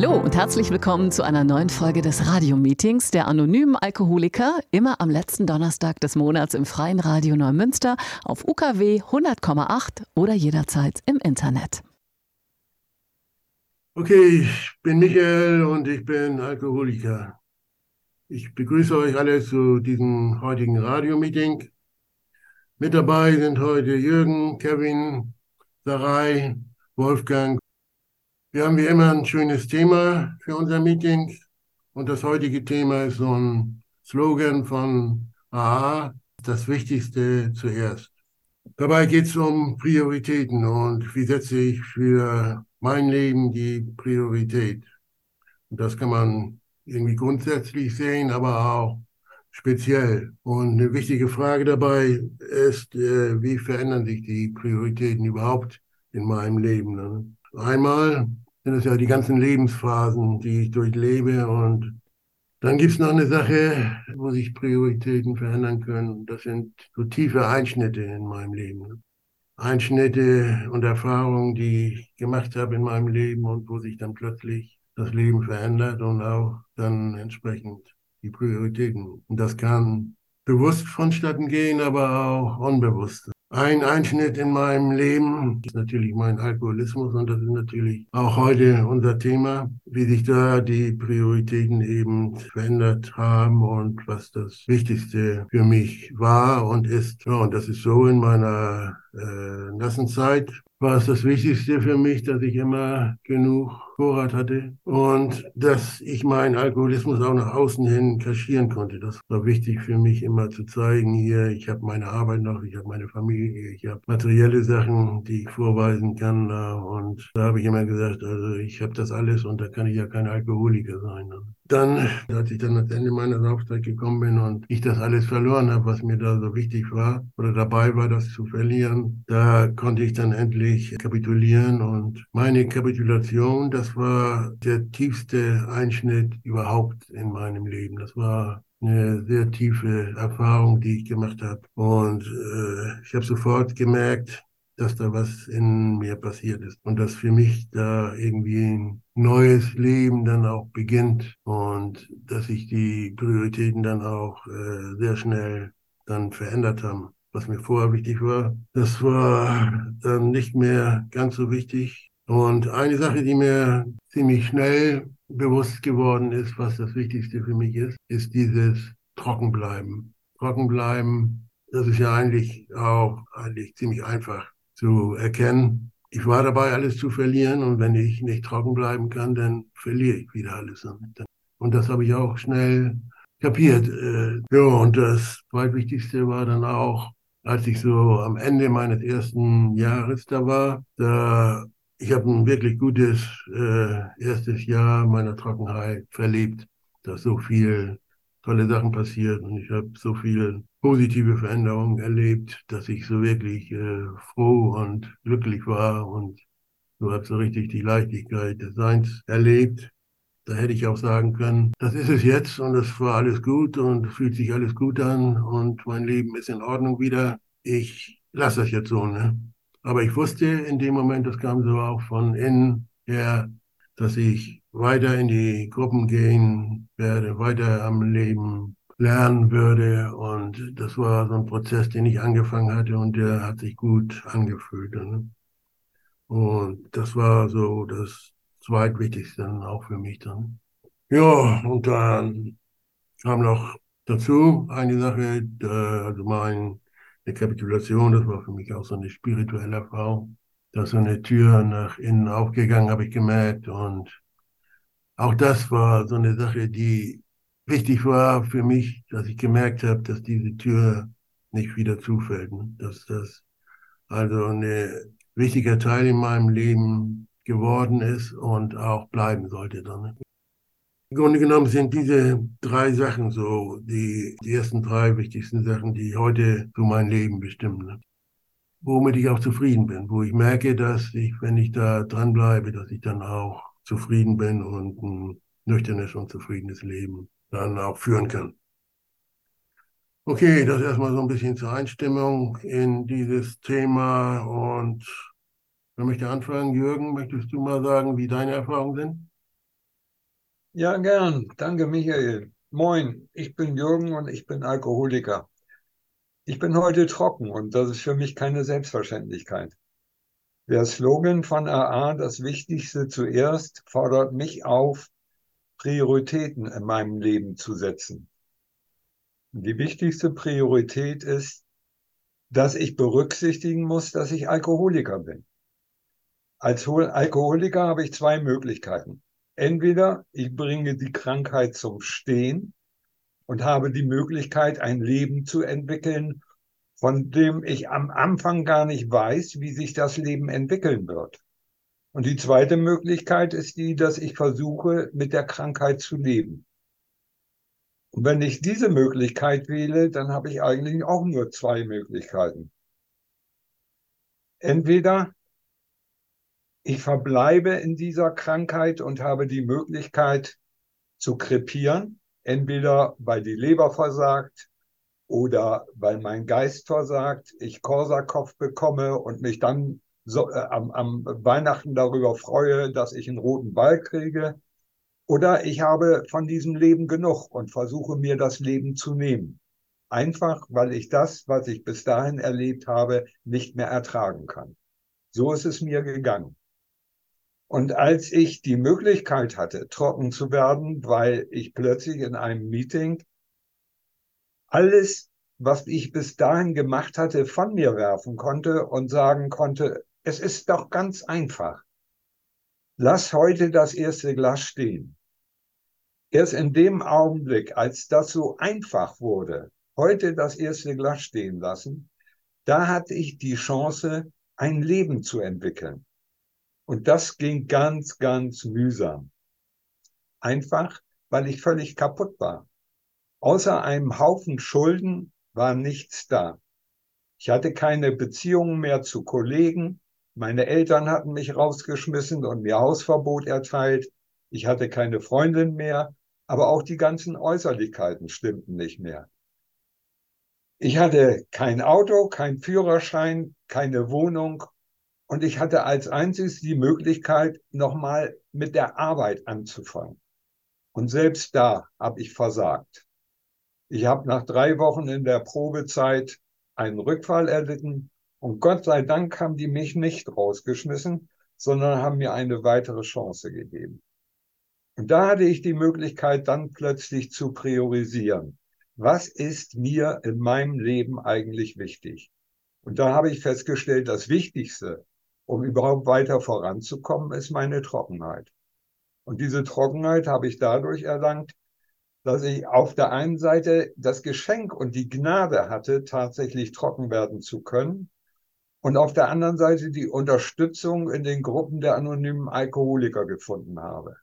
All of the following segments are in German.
Hallo und herzlich willkommen zu einer neuen Folge des Radiomeetings der anonymen Alkoholiker, immer am letzten Donnerstag des Monats im Freien Radio Neumünster auf UKW 100,8 oder jederzeit im Internet. Okay, ich bin Michael und ich bin Alkoholiker. Ich begrüße euch alle zu diesem heutigen Radiomeeting. Mit dabei sind heute Jürgen, Kevin, Sarai, Wolfgang wir haben wie immer ein schönes Thema für unser Meeting und das heutige Thema ist so ein Slogan von AA, das Wichtigste zuerst. Dabei geht es um Prioritäten und wie setze ich für mein Leben die Priorität. Und das kann man irgendwie grundsätzlich sehen, aber auch speziell. Und eine wichtige Frage dabei ist, äh, wie verändern sich die Prioritäten überhaupt in meinem Leben? Einmal sind es ja die ganzen Lebensphasen, die ich durchlebe. Und dann gibt es noch eine Sache, wo sich Prioritäten verändern können. Das sind so tiefe Einschnitte in meinem Leben. Einschnitte und Erfahrungen, die ich gemacht habe in meinem Leben und wo sich dann plötzlich das Leben verändert und auch dann entsprechend die Prioritäten. Und das kann bewusst vonstatten gehen, aber auch unbewusst. Ein Einschnitt in meinem Leben ist natürlich mein Alkoholismus und das ist natürlich auch heute unser Thema, wie sich da die Prioritäten eben verändert haben und was das Wichtigste für mich war und ist. Ja, und das ist so in meiner äh, Nassenzeit war es das Wichtigste für mich, dass ich immer genug Vorrat hatte und dass ich meinen Alkoholismus auch nach außen hin kaschieren konnte. Das war wichtig für mich immer zu zeigen, hier, ich habe meine Arbeit noch, ich habe meine Familie, ich habe materielle Sachen, die ich vorweisen kann. Und da habe ich immer gesagt, also ich habe das alles und da kann ich ja kein Alkoholiker sein. Dann, als ich dann ans Ende meiner Laufzeit gekommen bin und ich das alles verloren habe, was mir da so wichtig war oder dabei war, das zu verlieren, da konnte ich dann endlich kapitulieren und meine Kapitulation, das war der tiefste Einschnitt überhaupt in meinem Leben. Das war eine sehr tiefe Erfahrung, die ich gemacht habe. Und äh, ich habe sofort gemerkt, dass da was in mir passiert ist und dass für mich da irgendwie ein neues Leben dann auch beginnt und dass sich die Prioritäten dann auch äh, sehr schnell dann verändert haben. Was mir vorher wichtig war, das war dann nicht mehr ganz so wichtig. Und eine Sache, die mir ziemlich schnell bewusst geworden ist, was das Wichtigste für mich ist, ist dieses Trockenbleiben. Trockenbleiben, das ist ja eigentlich auch eigentlich ziemlich einfach zu erkennen. Ich war dabei, alles zu verlieren und wenn ich nicht trocken bleiben kann, dann verliere ich wieder alles. Und das habe ich auch schnell kapiert. Äh, ja, und das zweitwichtigste war dann auch, als ich so am Ende meines ersten Jahres da war, da ich habe ein wirklich gutes äh, erstes Jahr meiner Trockenheit verlebt, dass so viel tolle Sachen passiert und ich habe so viel positive Veränderungen erlebt, dass ich so wirklich äh, froh und glücklich war und so habe so richtig die Leichtigkeit des Seins erlebt. Da hätte ich auch sagen können, das ist es jetzt und es war alles gut und fühlt sich alles gut an und mein Leben ist in Ordnung wieder. Ich lasse das jetzt so, ne? Aber ich wusste in dem Moment, das kam so auch von innen her, dass ich weiter in die Gruppen gehen werde, weiter am Leben lernen würde. Und das war so ein Prozess, den ich angefangen hatte und der hat sich gut angefühlt. Ne? Und das war so das zweitwichtigste dann auch für mich dann. Ja, und dann kam noch dazu eine Sache, also mein, eine Kapitulation, das war für mich auch so eine spirituelle Erfahrung. Da ist so eine Tür nach innen aufgegangen, habe ich gemerkt. Und auch das war so eine Sache, die wichtig war für mich, dass ich gemerkt habe, dass diese Tür nicht wieder zufällt. Ne? Dass das also ein wichtiger Teil in meinem Leben geworden ist und auch bleiben sollte dann. Im Grunde genommen sind diese drei Sachen so die, die ersten drei wichtigsten Sachen, die heute so mein Leben bestimmen. Ne? Womit ich auch zufrieden bin, wo ich merke, dass ich, wenn ich da dranbleibe, dass ich dann auch zufrieden bin und ein nüchternes und zufriedenes Leben dann auch führen kann. Okay, das erstmal so ein bisschen zur Einstimmung in dieses Thema und wer möchte anfangen? Jürgen, möchtest du mal sagen, wie deine Erfahrungen sind? Ja, gern. Danke, Michael. Moin, ich bin Jürgen und ich bin Alkoholiker. Ich bin heute trocken und das ist für mich keine Selbstverständlichkeit. Der Slogan von AA, das Wichtigste zuerst, fordert mich auf, Prioritäten in meinem Leben zu setzen. Die wichtigste Priorität ist, dass ich berücksichtigen muss, dass ich Alkoholiker bin. Als Alkoholiker habe ich zwei Möglichkeiten. Entweder ich bringe die Krankheit zum Stehen und habe die Möglichkeit, ein Leben zu entwickeln, von dem ich am Anfang gar nicht weiß, wie sich das Leben entwickeln wird. Und die zweite Möglichkeit ist die, dass ich versuche, mit der Krankheit zu leben. Und wenn ich diese Möglichkeit wähle, dann habe ich eigentlich auch nur zwei Möglichkeiten. Entweder ich verbleibe in dieser Krankheit und habe die Möglichkeit zu krepieren, entweder weil die Leber versagt oder weil mein Geist versagt, ich Korsakow bekomme und mich dann so, äh, am, am Weihnachten darüber freue, dass ich einen roten Ball kriege. Oder ich habe von diesem Leben genug und versuche mir das Leben zu nehmen. Einfach, weil ich das, was ich bis dahin erlebt habe, nicht mehr ertragen kann. So ist es mir gegangen. Und als ich die Möglichkeit hatte, trocken zu werden, weil ich plötzlich in einem Meeting alles, was ich bis dahin gemacht hatte, von mir werfen konnte und sagen konnte, es ist doch ganz einfach. Lass heute das erste Glas stehen. Erst in dem Augenblick, als das so einfach wurde, heute das erste Glas stehen lassen, da hatte ich die Chance, ein Leben zu entwickeln. Und das ging ganz, ganz mühsam. Einfach, weil ich völlig kaputt war. Außer einem Haufen Schulden war nichts da. Ich hatte keine Beziehungen mehr zu Kollegen. Meine Eltern hatten mich rausgeschmissen und mir Hausverbot erteilt. Ich hatte keine Freundin mehr, aber auch die ganzen Äußerlichkeiten stimmten nicht mehr. Ich hatte kein Auto, kein Führerschein, keine Wohnung und ich hatte als einziges die Möglichkeit, nochmal mit der Arbeit anzufangen. Und selbst da habe ich versagt. Ich habe nach drei Wochen in der Probezeit einen Rückfall erlitten und Gott sei Dank haben die mich nicht rausgeschmissen, sondern haben mir eine weitere Chance gegeben. Und da hatte ich die Möglichkeit, dann plötzlich zu priorisieren. Was ist mir in meinem Leben eigentlich wichtig? Und da habe ich festgestellt, das Wichtigste um überhaupt weiter voranzukommen, ist meine Trockenheit. Und diese Trockenheit habe ich dadurch erlangt, dass ich auf der einen Seite das Geschenk und die Gnade hatte, tatsächlich trocken werden zu können. Und auf der anderen Seite die Unterstützung in den Gruppen der anonymen Alkoholiker gefunden habe.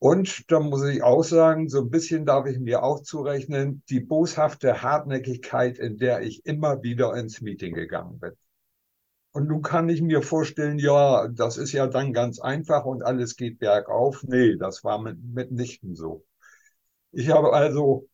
Und da muss ich auch sagen, so ein bisschen darf ich mir auch zurechnen, die boshafte Hartnäckigkeit, in der ich immer wieder ins Meeting gegangen bin. Und nun kann ich mir vorstellen, ja, das ist ja dann ganz einfach und alles geht bergauf. Nee, das war mit, mitnichten so. Ich habe also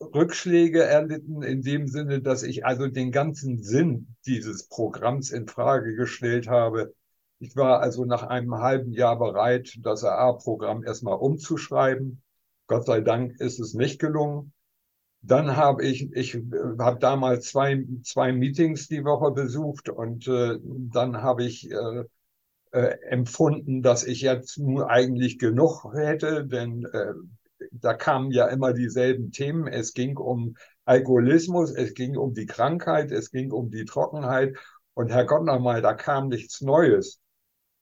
Rückschläge erlitten in dem Sinne, dass ich also den ganzen Sinn dieses Programms in Frage gestellt habe. Ich war also nach einem halben Jahr bereit, das AA-Programm erstmal umzuschreiben. Gott sei Dank ist es nicht gelungen. Dann habe ich, ich habe damals zwei, zwei Meetings die Woche besucht und äh, dann habe ich äh, äh, empfunden, dass ich jetzt nur eigentlich genug hätte, denn äh, da kamen ja immer dieselben Themen. Es ging um Alkoholismus, es ging um die Krankheit, es ging um die Trockenheit und Herrgott nochmal, da kam nichts Neues.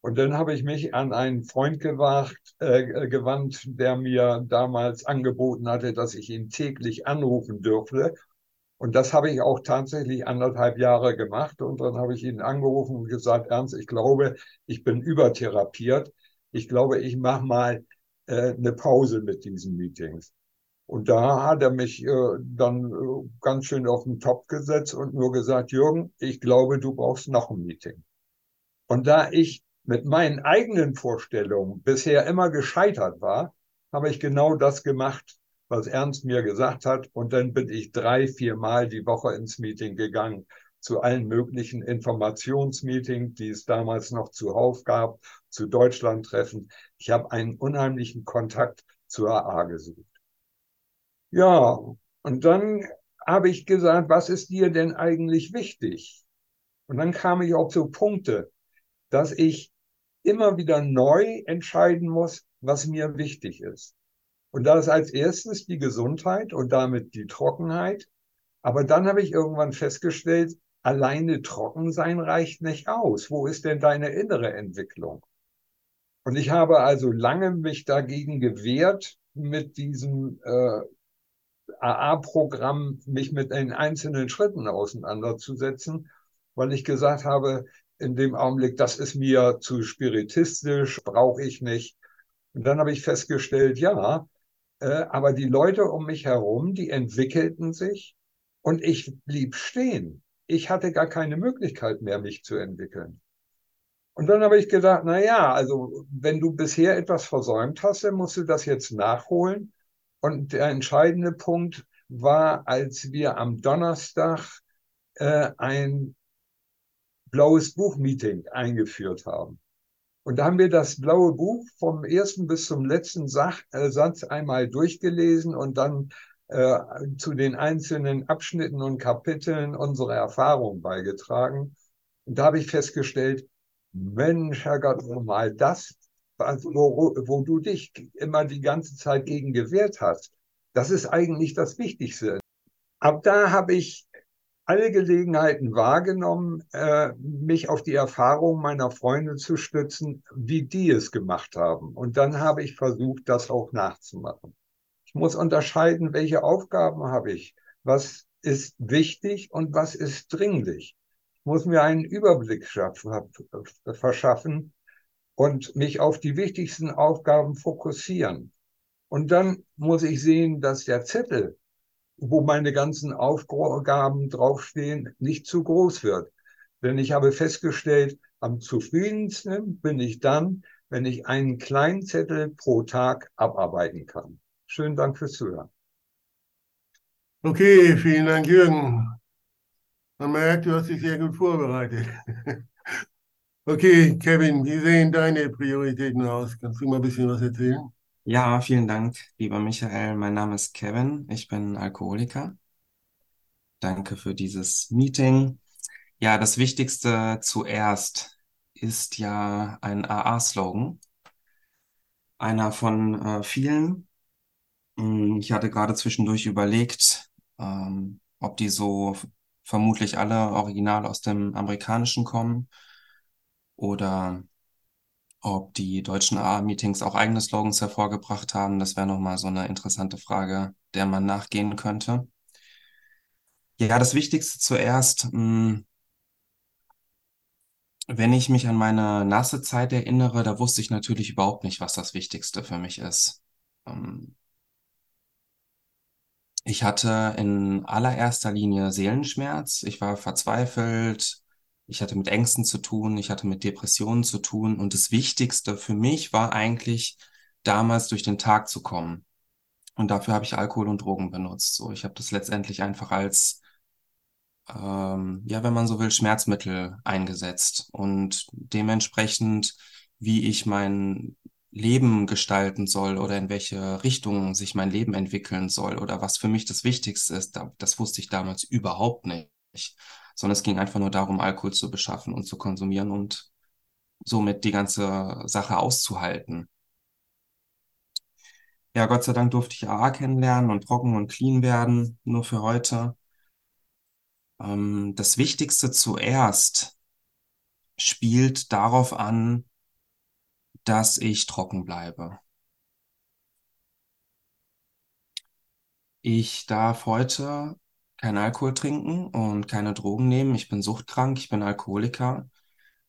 Und dann habe ich mich an einen Freund gewagt, äh, gewandt, der mir damals angeboten hatte, dass ich ihn täglich anrufen dürfte. Und das habe ich auch tatsächlich anderthalb Jahre gemacht. Und dann habe ich ihn angerufen und gesagt, Ernst, ich glaube, ich bin übertherapiert. Ich glaube, ich mache mal äh, eine Pause mit diesen Meetings. Und da hat er mich äh, dann äh, ganz schön auf den Topf gesetzt und nur gesagt, Jürgen, ich glaube, du brauchst noch ein Meeting. Und da ich mit meinen eigenen Vorstellungen bisher immer gescheitert war, habe ich genau das gemacht, was Ernst mir gesagt hat. Und dann bin ich drei, vier Mal die Woche ins Meeting gegangen zu allen möglichen Informationsmeetings, die es damals noch zuhauf gab, zu Deutschlandtreffen. Ich habe einen unheimlichen Kontakt zur AA gesucht. Ja, und dann habe ich gesagt, was ist dir denn eigentlich wichtig? Und dann kam ich auch zu Punkte, dass ich immer wieder neu entscheiden muss, was mir wichtig ist. Und da ist als erstes die Gesundheit und damit die Trockenheit. Aber dann habe ich irgendwann festgestellt, alleine trocken sein reicht nicht aus. Wo ist denn deine innere Entwicklung? Und ich habe also lange mich dagegen gewehrt, mit diesem äh, AA-Programm mich mit den einzelnen Schritten auseinanderzusetzen, weil ich gesagt habe, in dem Augenblick, das ist mir zu spiritistisch, brauche ich nicht. Und dann habe ich festgestellt, ja, äh, aber die Leute um mich herum, die entwickelten sich und ich blieb stehen. Ich hatte gar keine Möglichkeit mehr, mich zu entwickeln. Und dann habe ich gedacht, na ja, also wenn du bisher etwas versäumt hast, dann musst du das jetzt nachholen. Und der entscheidende Punkt war, als wir am Donnerstag äh, ein blaues Buch-Meeting eingeführt haben. Und da haben wir das blaue Buch vom ersten bis zum letzten Sach äh, Satz einmal durchgelesen und dann äh, zu den einzelnen Abschnitten und Kapiteln unsere Erfahrungen beigetragen. Und da habe ich festgestellt, Mensch, Herrgott, mal das, wo, wo du dich immer die ganze Zeit gegen gewehrt hast, das ist eigentlich das Wichtigste. Ab da habe ich alle Gelegenheiten wahrgenommen, äh, mich auf die Erfahrung meiner Freunde zu stützen, wie die es gemacht haben. Und dann habe ich versucht, das auch nachzumachen. Ich muss unterscheiden, welche Aufgaben habe ich, was ist wichtig und was ist dringlich. Ich muss mir einen Überblick verschaffen und mich auf die wichtigsten Aufgaben fokussieren. Und dann muss ich sehen, dass der Zettel, wo meine ganzen Aufgaben draufstehen, nicht zu groß wird. Denn ich habe festgestellt, am zufriedensten bin ich dann, wenn ich einen kleinen Zettel pro Tag abarbeiten kann. Schönen Dank fürs Zuhören. Okay, vielen Dank, Jürgen. Man merkt, du hast dich sehr gut vorbereitet. Okay, Kevin, wie sehen deine Prioritäten aus? Kannst du mal ein bisschen was erzählen? Ja, vielen Dank, lieber Michael. Mein Name ist Kevin. Ich bin Alkoholiker. Danke für dieses Meeting. Ja, das Wichtigste zuerst ist ja ein AA-Slogan. Einer von äh, vielen. Hm, ich hatte gerade zwischendurch überlegt, ähm, ob die so vermutlich alle original aus dem Amerikanischen kommen oder ob die deutschen AA-Meetings auch eigene Slogans hervorgebracht haben, das wäre nochmal so eine interessante Frage, der man nachgehen könnte. Ja, das Wichtigste zuerst, hm, wenn ich mich an meine nasse Zeit erinnere, da wusste ich natürlich überhaupt nicht, was das Wichtigste für mich ist. Ähm, ich hatte in allererster Linie Seelenschmerz. Ich war verzweifelt, ich hatte mit Ängsten zu tun, ich hatte mit Depressionen zu tun und das Wichtigste für mich war eigentlich damals durch den Tag zu kommen. Und dafür habe ich Alkohol und Drogen benutzt. So, ich habe das letztendlich einfach als, ähm, ja, wenn man so will, Schmerzmittel eingesetzt und dementsprechend, wie ich mein Leben gestalten soll oder in welche Richtung sich mein Leben entwickeln soll oder was für mich das Wichtigste ist, das wusste ich damals überhaupt nicht sondern es ging einfach nur darum, Alkohol zu beschaffen und zu konsumieren und somit die ganze Sache auszuhalten. Ja, Gott sei Dank durfte ich AA kennenlernen und trocken und clean werden, nur für heute. Ähm, das Wichtigste zuerst spielt darauf an, dass ich trocken bleibe. Ich darf heute kein Alkohol trinken und keine Drogen nehmen. Ich bin suchtkrank, ich bin Alkoholiker.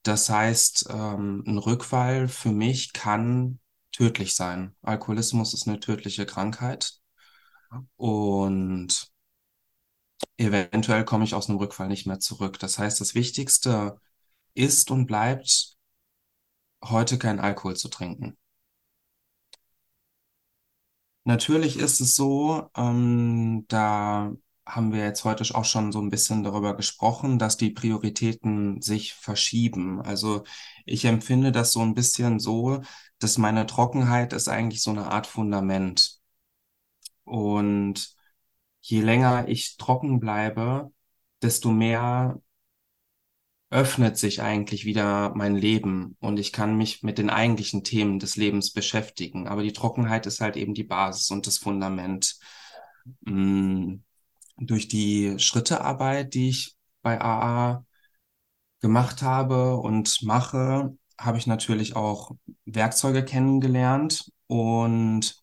Das heißt, ähm, ein Rückfall für mich kann tödlich sein. Alkoholismus ist eine tödliche Krankheit und eventuell komme ich aus einem Rückfall nicht mehr zurück. Das heißt, das Wichtigste ist und bleibt, heute kein Alkohol zu trinken. Natürlich ist es so, ähm, da haben wir jetzt heute auch schon so ein bisschen darüber gesprochen, dass die Prioritäten sich verschieben. Also ich empfinde das so ein bisschen so, dass meine Trockenheit ist eigentlich so eine Art Fundament. Und je länger ich trocken bleibe, desto mehr öffnet sich eigentlich wieder mein Leben und ich kann mich mit den eigentlichen Themen des Lebens beschäftigen. Aber die Trockenheit ist halt eben die Basis und das Fundament. Mm, durch die Schrittearbeit, die ich bei AA gemacht habe und mache, habe ich natürlich auch Werkzeuge kennengelernt und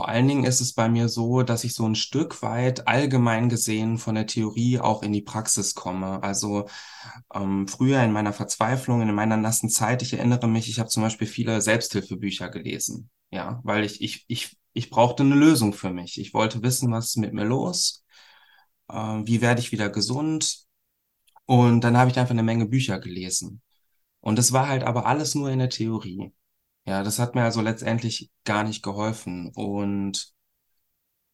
vor allen Dingen ist es bei mir so, dass ich so ein Stück weit allgemein gesehen von der Theorie auch in die Praxis komme. Also ähm, früher in meiner Verzweiflung, in meiner nassen Zeit, ich erinnere mich, ich habe zum Beispiel viele Selbsthilfebücher gelesen, ja, weil ich, ich, ich, ich brauchte eine Lösung für mich. Ich wollte wissen, was ist mit mir los, äh, wie werde ich wieder gesund. Und dann habe ich einfach eine Menge Bücher gelesen. Und es war halt aber alles nur in der Theorie. Ja, das hat mir also letztendlich gar nicht geholfen. Und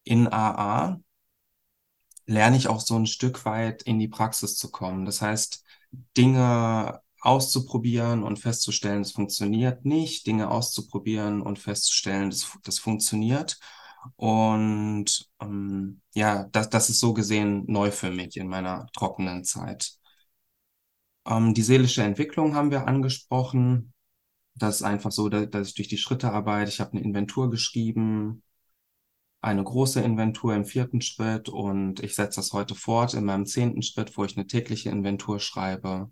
in AA lerne ich auch so ein Stück weit in die Praxis zu kommen. Das heißt, Dinge auszuprobieren und festzustellen, es funktioniert nicht, Dinge auszuprobieren und festzustellen, das, das funktioniert. Und ähm, ja, das, das ist so gesehen neu für mich in meiner trockenen Zeit. Ähm, die seelische Entwicklung haben wir angesprochen. Das ist einfach so, dass, dass ich durch die Schritte arbeite. Ich habe eine Inventur geschrieben, eine große Inventur im vierten Schritt und ich setze das heute fort in meinem zehnten Schritt, wo ich eine tägliche Inventur schreibe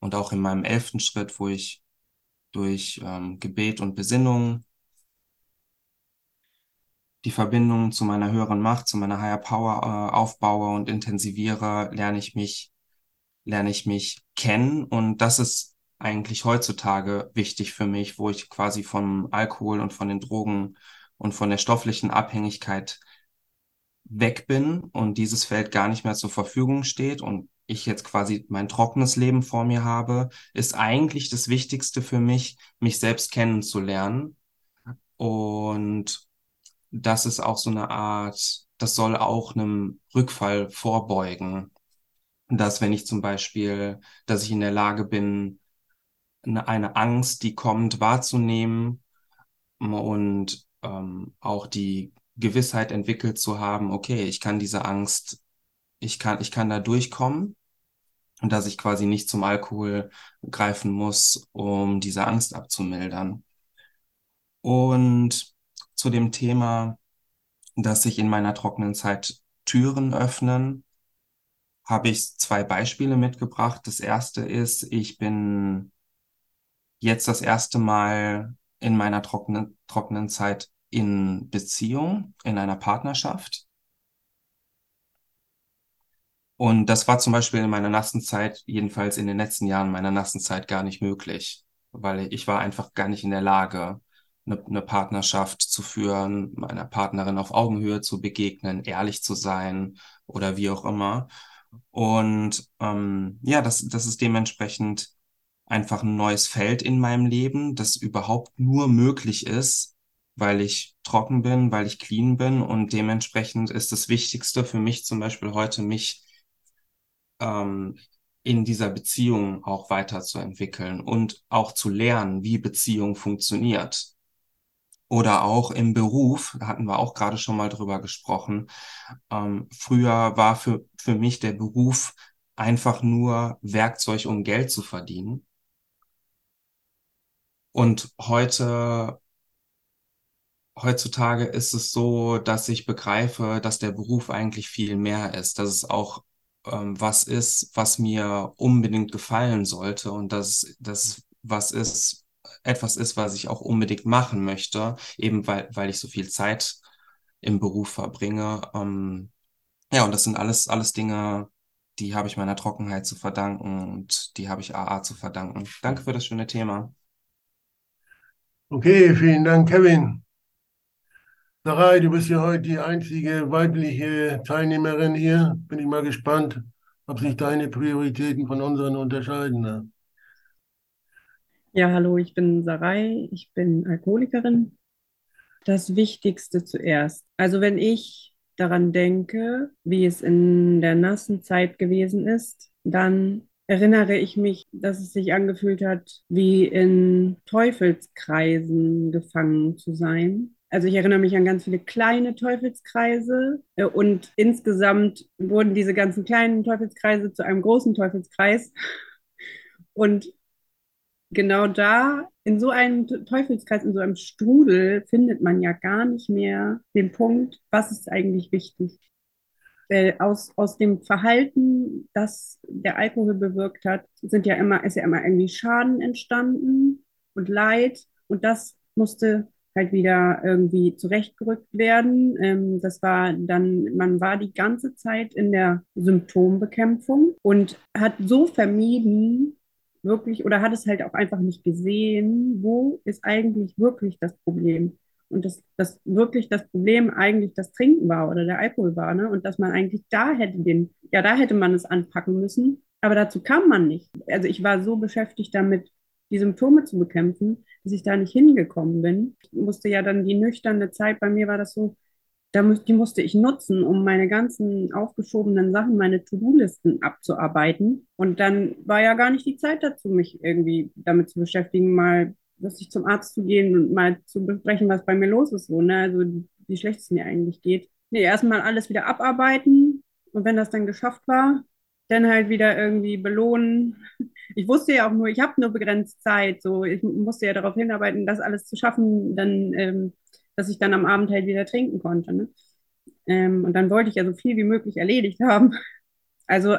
und auch in meinem elften Schritt, wo ich durch ähm, Gebet und Besinnung die Verbindung zu meiner höheren Macht, zu meiner Higher Power äh, aufbaue und intensiviere, lerne ich mich, lerne ich mich kennen und das ist eigentlich heutzutage wichtig für mich, wo ich quasi vom Alkohol und von den Drogen und von der stofflichen Abhängigkeit weg bin und dieses Feld gar nicht mehr zur Verfügung steht und ich jetzt quasi mein trockenes Leben vor mir habe, ist eigentlich das Wichtigste für mich, mich selbst kennenzulernen. Und das ist auch so eine Art, das soll auch einem Rückfall vorbeugen. Dass wenn ich zum Beispiel, dass ich in der Lage bin, eine Angst, die kommt, wahrzunehmen und ähm, auch die Gewissheit entwickelt zu haben, okay, ich kann diese Angst, ich kann, ich kann da durchkommen und dass ich quasi nicht zum Alkohol greifen muss, um diese Angst abzumildern. Und zu dem Thema, dass sich in meiner trockenen Zeit Türen öffnen, habe ich zwei Beispiele mitgebracht. Das erste ist, ich bin jetzt das erste Mal in meiner trockenen, trockenen Zeit in Beziehung, in einer Partnerschaft. Und das war zum Beispiel in meiner nassen Zeit, jedenfalls in den letzten Jahren meiner nassen Zeit gar nicht möglich, weil ich war einfach gar nicht in der Lage, eine, eine Partnerschaft zu führen, meiner Partnerin auf Augenhöhe zu begegnen, ehrlich zu sein oder wie auch immer. Und ähm, ja, das, das ist dementsprechend einfach ein neues Feld in meinem Leben, das überhaupt nur möglich ist, weil ich trocken bin, weil ich clean bin und dementsprechend ist das Wichtigste für mich zum Beispiel heute, mich ähm, in dieser Beziehung auch weiterzuentwickeln und auch zu lernen, wie Beziehung funktioniert. Oder auch im Beruf, da hatten wir auch gerade schon mal drüber gesprochen. Ähm, früher war für, für mich der Beruf einfach nur Werkzeug, um Geld zu verdienen. Und heute, heutzutage ist es so, dass ich begreife, dass der Beruf eigentlich viel mehr ist, dass es auch ähm, was ist, was mir unbedingt gefallen sollte und dass das was ist, etwas ist, was ich auch unbedingt machen möchte, eben weil, weil ich so viel Zeit im Beruf verbringe. Ähm, ja, und das sind alles, alles Dinge, die habe ich meiner Trockenheit zu verdanken und die habe ich AA zu verdanken. Danke für das schöne Thema. Okay, vielen Dank, Kevin. Sarai, du bist ja heute die einzige weibliche Teilnehmerin hier. Bin ich mal gespannt, ob sich deine Prioritäten von unseren unterscheiden. Ne? Ja, hallo, ich bin Sarai, ich bin Alkoholikerin das Wichtigste zuerst. Also wenn ich daran denke, wie es in der nassen Zeit gewesen ist, dann erinnere ich mich, dass es sich angefühlt hat, wie in Teufelskreisen gefangen zu sein. Also ich erinnere mich an ganz viele kleine Teufelskreise äh, und insgesamt wurden diese ganzen kleinen Teufelskreise zu einem großen Teufelskreis. Und genau da, in so einem Teufelskreis, in so einem Strudel, findet man ja gar nicht mehr den Punkt, was ist eigentlich wichtig. Aus, aus dem Verhalten, das der Alkohol bewirkt hat, sind ja immer, ist ja immer irgendwie Schaden entstanden und Leid. Und das musste halt wieder irgendwie zurechtgerückt werden. Ähm, das war dann, man war die ganze Zeit in der Symptombekämpfung und hat so vermieden, wirklich, oder hat es halt auch einfach nicht gesehen, wo ist eigentlich wirklich das Problem. Und dass das wirklich das Problem eigentlich das Trinken war oder der Alkohol war, ne? Und dass man eigentlich da hätte den, ja, da hätte man es anpacken müssen. Aber dazu kam man nicht. Also ich war so beschäftigt damit, die Symptome zu bekämpfen, dass ich da nicht hingekommen bin. Ich musste ja dann die nüchterne Zeit, bei mir war das so, da, die musste ich nutzen, um meine ganzen aufgeschobenen Sachen, meine To-Do-Listen abzuarbeiten. Und dann war ja gar nicht die Zeit dazu, mich irgendwie damit zu beschäftigen, mal ich zum Arzt zu gehen und mal zu besprechen, was bei mir los ist, so, ne? Also wie schlecht es mir eigentlich geht. Nee, erstmal alles wieder abarbeiten und wenn das dann geschafft war, dann halt wieder irgendwie belohnen. Ich wusste ja auch nur, ich habe nur begrenzt Zeit, so ich musste ja darauf hinarbeiten, das alles zu schaffen, dann, ähm, dass ich dann am Abend halt wieder trinken konnte. Ne? Ähm, und dann wollte ich ja so viel wie möglich erledigt haben. Also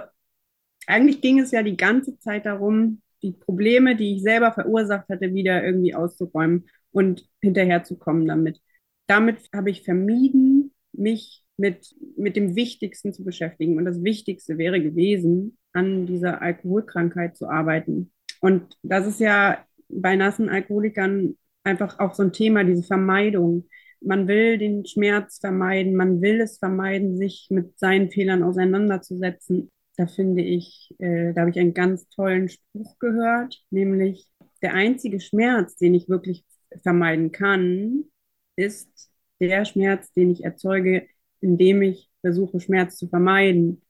eigentlich ging es ja die ganze Zeit darum, die Probleme, die ich selber verursacht hatte, wieder irgendwie auszuräumen und hinterherzukommen damit. Damit habe ich vermieden, mich mit, mit dem Wichtigsten zu beschäftigen. Und das Wichtigste wäre gewesen, an dieser Alkoholkrankheit zu arbeiten. Und das ist ja bei nassen Alkoholikern einfach auch so ein Thema, diese Vermeidung. Man will den Schmerz vermeiden, man will es vermeiden, sich mit seinen Fehlern auseinanderzusetzen. Da finde ich, äh, da habe ich einen ganz tollen Spruch gehört, nämlich der einzige Schmerz, den ich wirklich vermeiden kann, ist der Schmerz, den ich erzeuge, indem ich versuche, Schmerz zu vermeiden.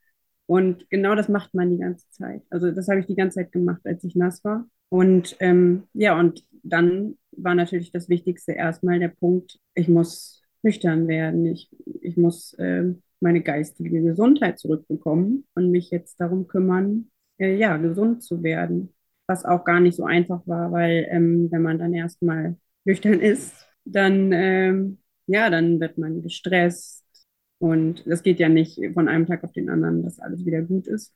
Und genau das macht man die ganze Zeit. Also das habe ich die ganze Zeit gemacht, als ich nass war. Und ähm, ja, und dann war natürlich das Wichtigste erstmal der Punkt, ich muss nüchtern werden. Ich, ich muss äh, meine geistige Gesundheit zurückbekommen und mich jetzt darum kümmern, äh, ja, gesund zu werden. Was auch gar nicht so einfach war, weil ähm, wenn man dann erstmal nüchtern ist, dann, ähm, ja, dann wird man gestresst, und das geht ja nicht von einem Tag auf den anderen, dass alles wieder gut ist.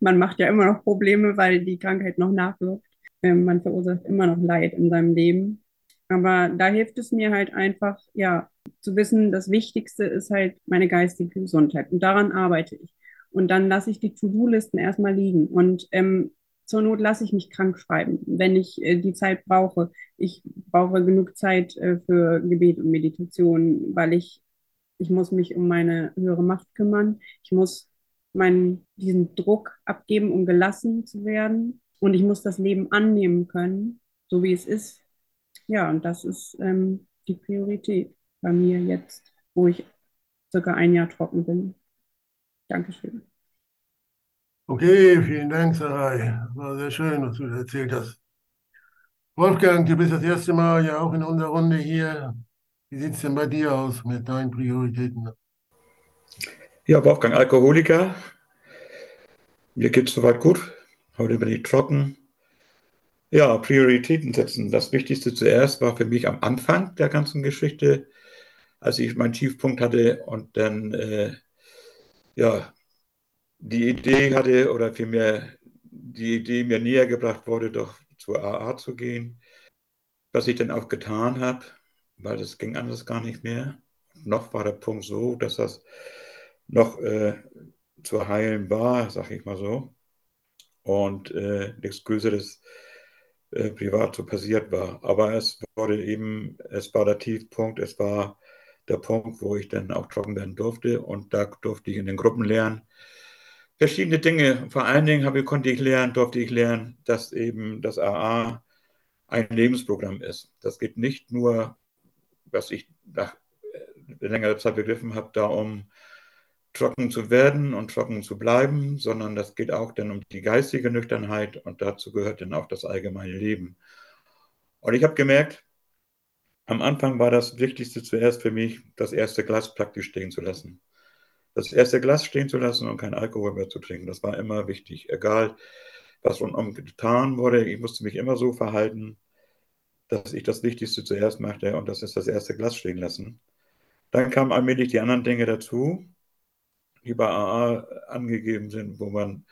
Man macht ja immer noch Probleme, weil die Krankheit noch nachwirkt. Ähm, man verursacht immer noch Leid in seinem Leben. Aber da hilft es mir halt einfach, ja, zu wissen, das Wichtigste ist halt meine geistige Gesundheit. Und daran arbeite ich. Und dann lasse ich die To-Do-Listen erstmal liegen. Und ähm, zur Not lasse ich mich krank schreiben, wenn ich äh, die Zeit brauche. Ich brauche genug Zeit äh, für Gebet und Meditation, weil ich ich muss mich um meine höhere Macht kümmern. Ich muss meinen, diesen Druck abgeben, um gelassen zu werden. Und ich muss das Leben annehmen können, so wie es ist. Ja, und das ist ähm, die Priorität bei mir jetzt, wo ich circa ein Jahr trocken bin. Dankeschön. Okay, vielen Dank, Sarai. War sehr schön, was du erzählt hast. Wolfgang, du bist das erste Mal ja auch in unserer Runde hier. Wie sieht es denn bei dir aus mit deinen Prioritäten? Ja, Wolfgang, Alkoholiker. Mir geht es soweit gut. Heute bin ich trocken. Ja, Prioritäten setzen. Das Wichtigste zuerst war für mich am Anfang der ganzen Geschichte, als ich meinen Tiefpunkt hatte und dann äh, ja, die Idee hatte oder vielmehr die Idee mir näher gebracht wurde, doch zur AA zu gehen, was ich dann auch getan habe weil das ging anders gar nicht mehr. Noch war der Punkt so, dass das noch äh, zu heilen war, sag ich mal so. Und äh, nichts Größeres äh, privat so passiert war. Aber es wurde eben, es war der Tiefpunkt, es war der Punkt, wo ich dann auch trocken werden durfte. Und da durfte ich in den Gruppen lernen. Verschiedene Dinge. Vor allen Dingen habe, konnte ich lernen, durfte ich lernen, dass eben das AA ein Lebensprogramm ist. Das geht nicht nur was ich nach äh, längerer Zeit begriffen habe, da um trocken zu werden und trocken zu bleiben, sondern das geht auch dann um die geistige Nüchternheit und dazu gehört dann auch das allgemeine Leben. Und ich habe gemerkt, am Anfang war das Wichtigste zuerst für mich, das erste Glas praktisch stehen zu lassen. Das erste Glas stehen zu lassen und kein Alkohol mehr zu trinken, das war immer wichtig. Egal, was rundum getan wurde, ich musste mich immer so verhalten, dass ich das Wichtigste zuerst machte und das ist das erste Glas stehen lassen. Dann kamen allmählich die anderen Dinge dazu, die bei AA angegeben sind, wo man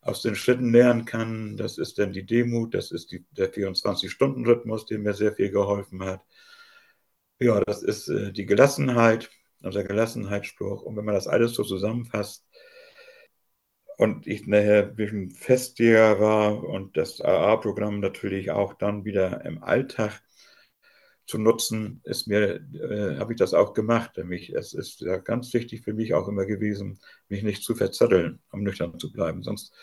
aus den Schritten lernen kann. Das ist dann die Demut, das ist die, der 24-Stunden-Rhythmus, der mir sehr viel geholfen hat. Ja, das ist äh, die Gelassenheit, unser Gelassenheitsspruch. Und wenn man das alles so zusammenfasst und ich nachher ein bisschen festiger war und das AA-Programm natürlich auch dann wieder im Alltag zu nutzen, ist mir, äh, habe ich das auch gemacht. Mich, es ist ja ganz wichtig für mich auch immer gewesen, mich nicht zu verzetteln, um nüchtern zu bleiben. Sonst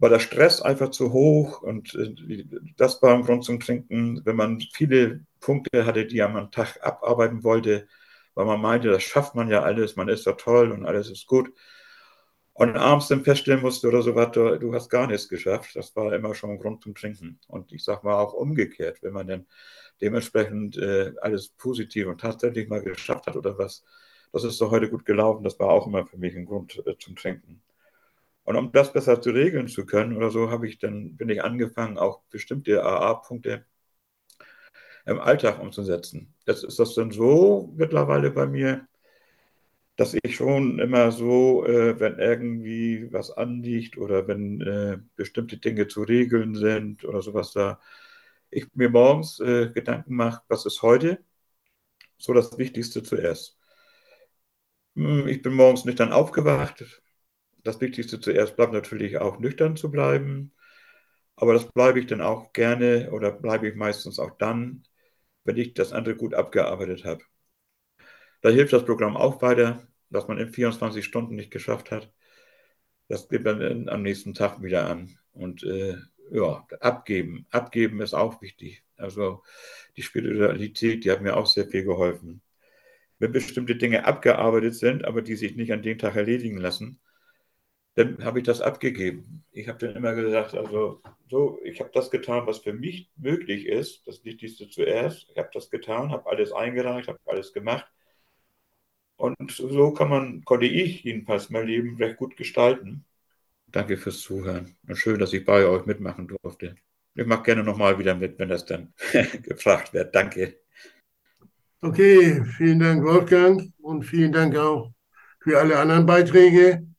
war der Stress einfach zu hoch und äh, das war ein Grund zum Trinken. Wenn man viele Punkte hatte, die man am Tag abarbeiten wollte, weil man meinte, das schafft man ja alles, man ist ja toll und alles ist gut. Und abends dann feststellen musste oder so was, du, hast gar nichts geschafft. Das war immer schon ein Grund zum Trinken. Und ich sag mal auch umgekehrt, wenn man dann dementsprechend äh, alles positiv und tatsächlich mal geschafft hat oder was, das ist doch heute gut gelaufen. Das war auch immer für mich ein Grund äh, zum Trinken. Und um das besser zu regeln zu können oder so, habe ich dann, bin ich angefangen, auch bestimmte AA-Punkte im Alltag umzusetzen. Jetzt ist das dann so mittlerweile bei mir, dass ich schon immer so, äh, wenn irgendwie was anliegt oder wenn äh, bestimmte Dinge zu regeln sind oder sowas da, ich mir morgens äh, Gedanken mache, was ist heute? So das Wichtigste zuerst. Hm, ich bin morgens nicht dann aufgewacht. Das Wichtigste zuerst bleibt natürlich auch nüchtern zu bleiben. Aber das bleibe ich dann auch gerne oder bleibe ich meistens auch dann, wenn ich das andere gut abgearbeitet habe. Da hilft das Programm auch weiter, dass man in 24 Stunden nicht geschafft hat. Das geht dann am nächsten Tag wieder an. Und äh, ja, abgeben. Abgeben ist auch wichtig. Also die Spiritualität, die hat mir auch sehr viel geholfen. Wenn bestimmte Dinge abgearbeitet sind, aber die sich nicht an dem Tag erledigen lassen, dann habe ich das abgegeben. Ich habe dann immer gesagt, also so, ich habe das getan, was für mich möglich ist, das Wichtigste zuerst. Ich habe das getan, habe alles eingereicht, habe alles gemacht. Und so kann man, konnte ich jedenfalls mein Leben recht gut gestalten. Danke fürs Zuhören. Und schön, dass ich bei euch mitmachen durfte. Ich mache gerne nochmal wieder mit, wenn das dann gefragt wird. Danke. Okay, vielen Dank, Wolfgang. Und vielen Dank auch für alle anderen Beiträge.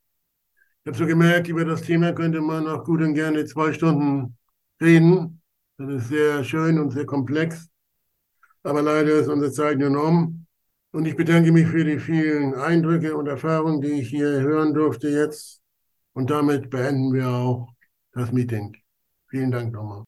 Ich habe so gemerkt, über das Thema könnte man auch gut und gerne zwei Stunden reden. Das ist sehr schön und sehr komplex. Aber leider ist unsere Zeit nur um. Und ich bedanke mich für die vielen Eindrücke und Erfahrungen, die ich hier hören durfte jetzt. Und damit beenden wir auch das Meeting. Vielen Dank nochmal.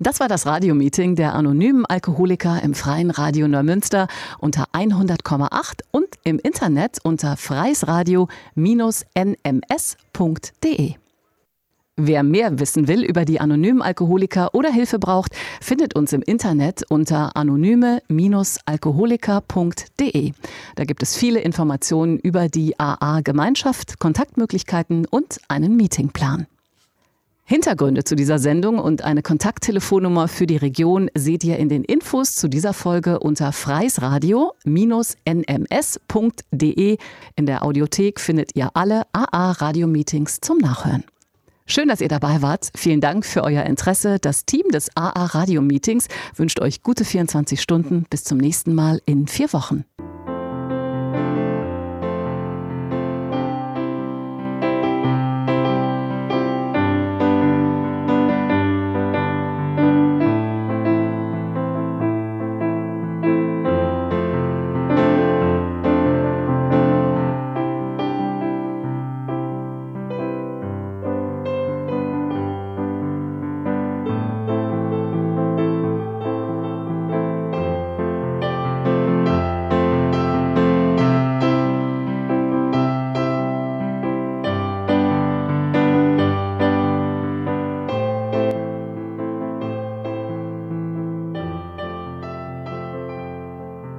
Das war das Radiomeeting der anonymen Alkoholiker im Freien Radio Neumünster unter 100,8 und im Internet unter freisradio-nms.de. Wer mehr wissen will über die anonymen Alkoholiker oder Hilfe braucht, findet uns im Internet unter anonyme-alkoholiker.de. Da gibt es viele Informationen über die AA-Gemeinschaft, Kontaktmöglichkeiten und einen Meetingplan. Hintergründe zu dieser Sendung und eine Kontakttelefonnummer für die Region seht ihr in den Infos zu dieser Folge unter freisradio-nms.de. In der Audiothek findet ihr alle AA-Radio-Meetings zum Nachhören. Schön, dass ihr dabei wart. Vielen Dank für euer Interesse. Das Team des AA Radio Meetings wünscht euch gute 24 Stunden. Bis zum nächsten Mal in vier Wochen.